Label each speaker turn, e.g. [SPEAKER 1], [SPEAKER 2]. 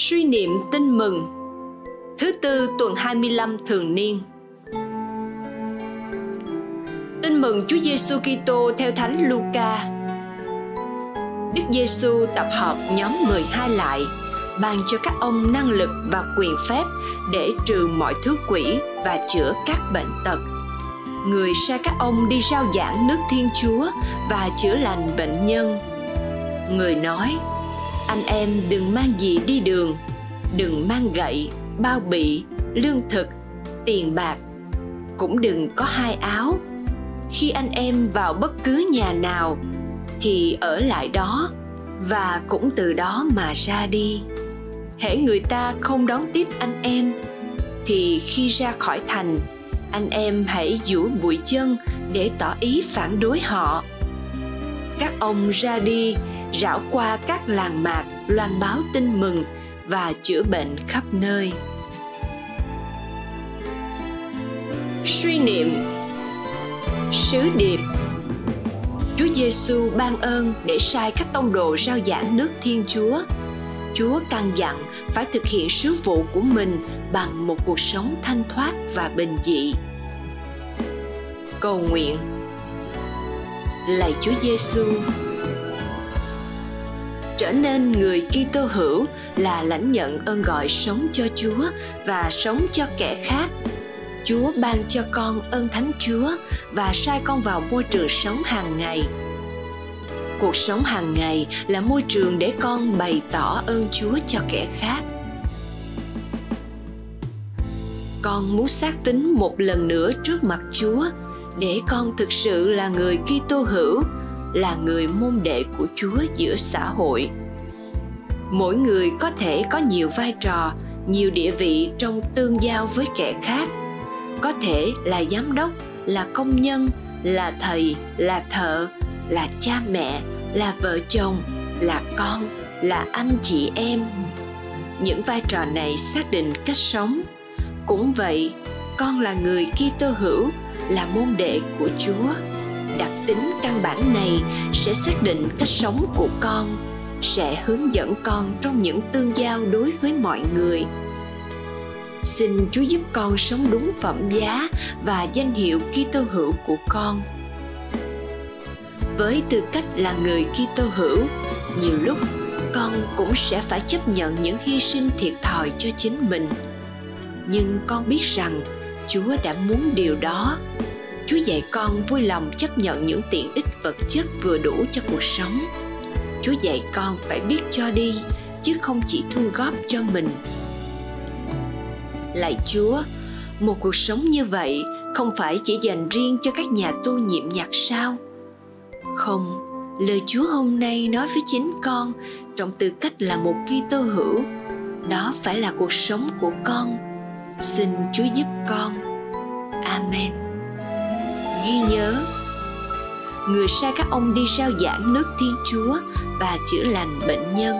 [SPEAKER 1] Suy niệm tin mừng Thứ tư tuần 25 thường niên Tin mừng Chúa Giêsu Kitô theo Thánh Luca. Đức Giêsu tập hợp nhóm 12 lại, ban cho các ông năng lực và quyền phép để trừ mọi thứ quỷ và chữa các bệnh tật. Người sai các ông đi rao giảng nước Thiên Chúa và chữa lành bệnh nhân. Người nói: anh em đừng mang gì đi đường, đừng mang gậy, bao bì, lương thực, tiền bạc, cũng đừng có hai áo. Khi anh em vào bất cứ nhà nào thì ở lại đó và cũng từ đó mà ra đi. Hễ người ta không đón tiếp anh em thì khi ra khỏi thành anh em hãy duỗi bụi chân để tỏ ý phản đối họ. Các ông ra đi rảo qua các làng mạc loan báo tin mừng và chữa bệnh khắp nơi. Suy niệm. Sứ điệp. Chúa Giêsu ban ơn để sai các tông đồ rao giảng nước Thiên Chúa. Chúa căn dặn phải thực hiện sứ vụ của mình bằng một cuộc sống thanh thoát và bình dị. Cầu nguyện. Lạy Chúa Giêsu, trở nên người Kitô hữu là lãnh nhận ơn gọi sống cho Chúa và sống cho kẻ khác Chúa ban cho con ơn Thánh Chúa và sai con vào môi trường sống hàng ngày. Cuộc sống hàng ngày là môi trường để con bày tỏ ơn Chúa cho kẻ khác. Con muốn xác tín một lần nữa trước mặt Chúa để con thực sự là người Kitô hữu, là người môn đệ của Chúa giữa xã hội. Mỗi người có thể có nhiều vai trò, nhiều địa vị trong tương giao với kẻ khác. Có thể là giám đốc là công nhân là thầy là thợ là cha mẹ là vợ chồng là con là anh chị em. Những vai trò này xác định cách sống. Cũng vậy con là người Kitô hữu là môn đệ của Chúa đặc tính căn bản này sẽ xác định cách sống của con sẽ hướng dẫn con trong những tương giao đối với mọi người Xin Chúa giúp con sống đúng phẩm giá và danh hiệu Kitô hữu của con. Với tư cách là người Kitô hữu, nhiều lúc con cũng sẽ phải chấp nhận những hy sinh thiệt thòi cho chính mình. Nhưng con biết rằng Chúa đã muốn điều đó. Chúa dạy con vui lòng chấp nhận những tiện ích vật chất vừa đủ cho cuộc sống. Chúa dạy con phải biết cho đi, chứ không chỉ thu góp cho mình. Lạy chúa, một cuộc sống như vậy không phải chỉ dành riêng cho các nhà tu nhiệm nhạc sao? Không, lời chúa hôm nay nói với chính con trong tư cách là một kitô hữu, đó phải là cuộc sống của con. Xin chúa giúp con. Amen ghi nhớ. Người sai các ông đi rao giảng nước thiên chúa và chữa lành bệnh nhân.